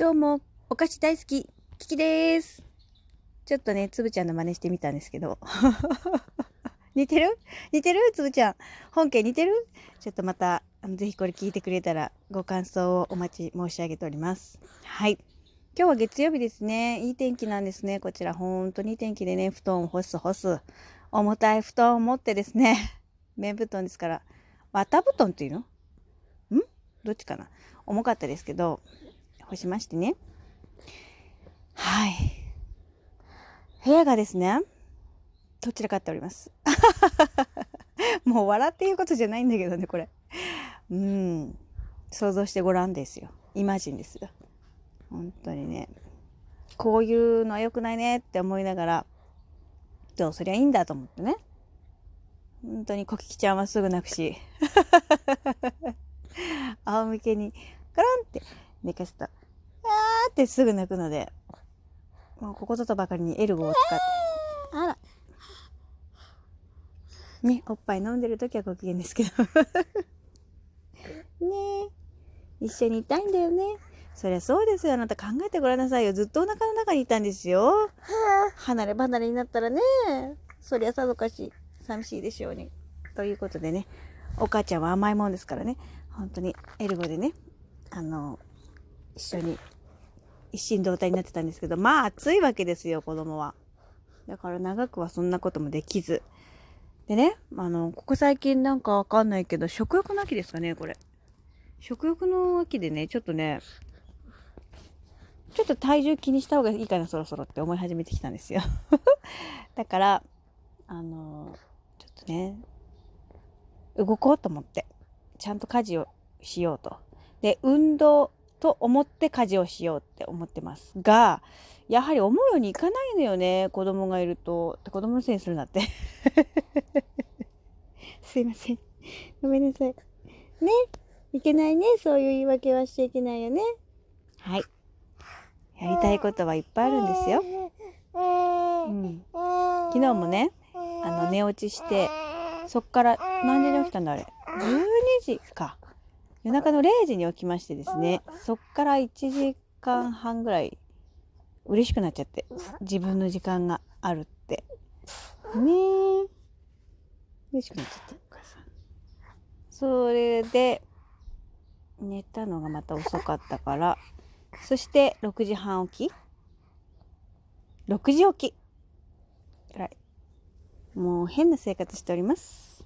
どうも、お菓子大好き、キキです。ちょっとね、つぶちゃんの真似してみたんですけど。似てる？似てる？つぶちゃん。本家似てる？ちょっとまた、あのぜひこれ聞いてくれたらご感想をお待ち申し上げております。はい。今日は月曜日ですね。いい天気なんですね。こちら、本当にいい天気でね、布団を干す干す。重たい布団を持ってですね、綿布団ですから、綿布団っていうの？ん？どっちかな？重かったですけど、干しましてね。はい。部屋がですね、どちらかっております。もう笑っていうことじゃないんだけどね、これ。うん。想像してごらんですよ。イマジンですよ。本当にね。こういうのは良くないねって思いながら、どうそりゃいいんだと思ってね。本当にコキキちゃんはすぐ泣くし。仰向けにカランって寝かすと、あーってすぐ泣くので、もうここぞとばかりにエルゴを使って、あら。ね、おっぱい飲んでる時はご機嫌ですけど。ねえ、一緒にいたいんだよね。そりゃそうですよ。あなた考えてごらんなさいよ。ずっとお腹の中にいたんですよ。離れ離れになったらね、そりゃさぞかし寂しいでしょうに。ということでね、お母ちゃんは甘いもんですからね、本当にエルゴでね、あの、一緒に一心同体になってたんですけど、まあ暑いわけですよ、子供は。だから長くはそんなこともできず。でね、あの、ここ最近なんかわかんないけど、食欲の秋ですかね、これ。食欲の秋でね、ちょっとね、ちょっと体重気にした方がいいかな、そろそろって思い始めてきたんですよ。だから、あの、ちょっとね、動こうと思って、ちゃんと家事をしようと。で、運動と思って家事をしようって思ってますが、やはり思うようにいかないのよね、子供がいると。子供のせいにするなって。すいません。ごめんなさい。ね。いけないね。そういう言い訳はしちゃいけないよね。はい。やりたいことはいっぱいあるんですよ。うん。昨日もね、あの、寝落ちして、そっから何時に起きたんだあれ？12時か。夜中の0時に起きましてですね、そっから1時間半ぐらい嬉しくなっちゃって、自分の時間があるって。ねえ。嬉しくなっちゃって、お母さん。それで、寝たのがまた遅かったから、そして6時半起き ?6 時起き。偉い。もう変な生活しております。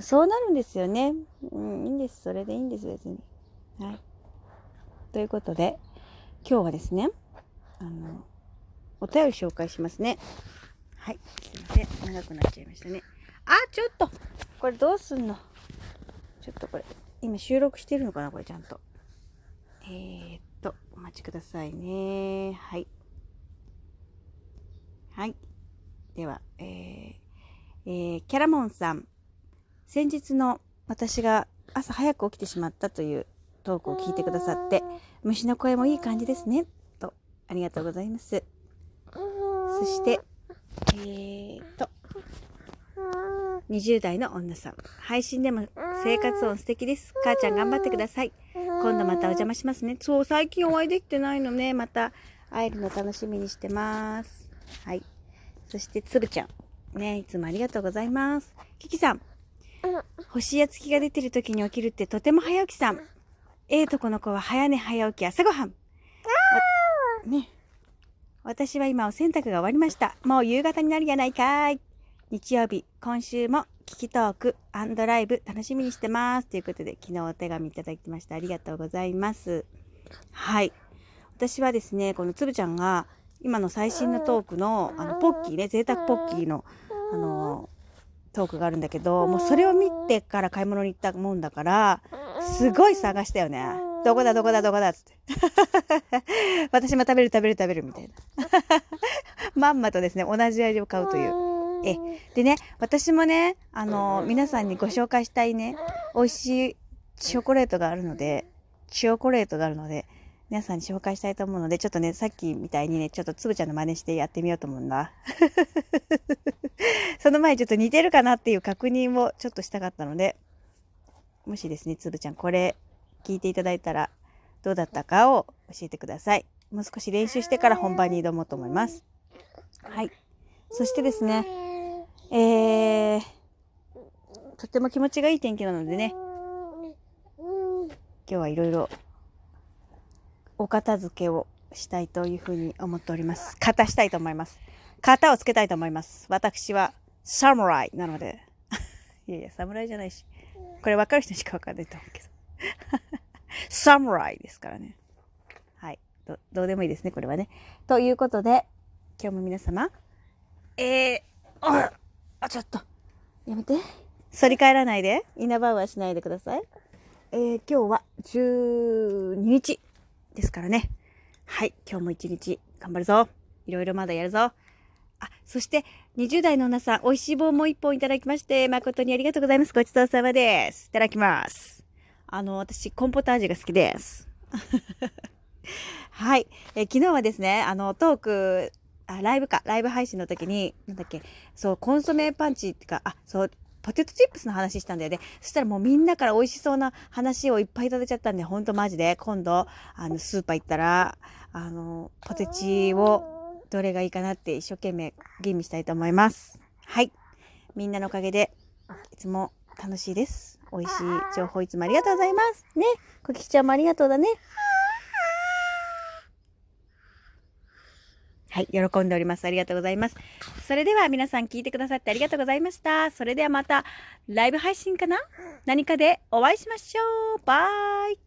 そうなるんですよね。うん、いいんです。それでいいんです、別に。はい。ということで、今日はですね、あの、お便り紹介しますね。はい。すいません。長くなっちゃいましたね。あ、ちょっとこれどうすんの？ちょっとこれ、今収録してるのかな？これちゃんと。えー、っと、お待ちくださいね。はい。はい。では、えー、えー、キャラモンさん。先日の私が朝早く起きてしまったというトークを聞いてくださって、虫の声もいい感じですね。と、ありがとうございます。そして、えーと、20代の女さん。配信でも生活音素敵です。母ちゃん頑張ってください。今度またお邪魔しますね。そう、最近お会いできてないのね。また会えるの楽しみにしてます。はい。そして、つぶちゃん。ねいつもありがとうございます。キキさん。星や月が出てる時に起きるってとても早起きさん。ええとこの子は早寝早起き朝ごはん。わね。私は今お洗濯が終わりました。もう夕方になるやないかい。日曜日、今週も聞きトークライブ楽しみにしてます。ということで、昨日お手紙いただきました。ありがとうございます。はい。私はですね、このつぶちゃんが、今の最新のトークの、あの、ポッキーね、贅沢ポッキーの、あの、トークがあるんだけど、もうそれを見てから買い物に行ったもんだから、すごい探したよね。どこだどこだどこだっつって。私も食べる食べる食べるみたいな。まんまとですね、同じ味を買うという。え、でね、私もね、あの、皆さんにご紹介したいね、美味しいチョコレートがあるので、チョコレートがあるので、皆さんに紹介したいと思うので、ちょっとね、さっきみたいにね、ちょっとつぶちゃんの真似してやってみようと思うんだ。その前ちょっと似てるかなっていう確認をちょっとしたかったので、もしですね、つぶちゃん、これ聞いていただいたら、どうだったかを教えてください。もう少し練習してから本番に挑もうと思います。はい。そしてですね、えー、とっても気持ちがいい天気なのでね、今日はいろいろお片付けをしたいというふうに思っております。型したいと思います。型をつけたいと思います。私はサムライなので。いやいや、侍じゃないし。これ分かる人しか分かんないと思うけど。サムライですからね。はいど。どうでもいいですね、これはね。ということで、今日も皆様、えー、あ、あ、ちょっと、やめて。反り返らないで。イナバウアーしないでください。えー、今日は12日ですからね。はい。今日も一日頑張るぞ。いろいろまだやるぞ。あ、そして、20代の女さん、美味しい棒も一本いただきまして、誠にありがとうございます。ごちそうさまです。いただきます。あの、私、コンポタージュが好きです。はい。え昨日はですね、あの、トーク、あ、ライブか、ライブ配信の時に、なんだっけ、そう、コンソメパンチってか、あ、そう、ポテトチップスの話したんだよね。そしたらもうみんなから美味しそうな話をいっぱいいただいちゃったんで、ほんとマジで、今度、あの、スーパー行ったら、あの、ポテチを、どれがいいかなって一生懸命吟味したいと思います。はい。みんなのおかげで、いつも楽しいです。美味しい情報いつもありがとうございます。ね。コキキちゃんもありがとうだね。はい、喜んでおります。ありがとうございます。それでは皆さん聞いてくださってありがとうございました。それではまたライブ配信かな？何かでお会いしましょう。バイ。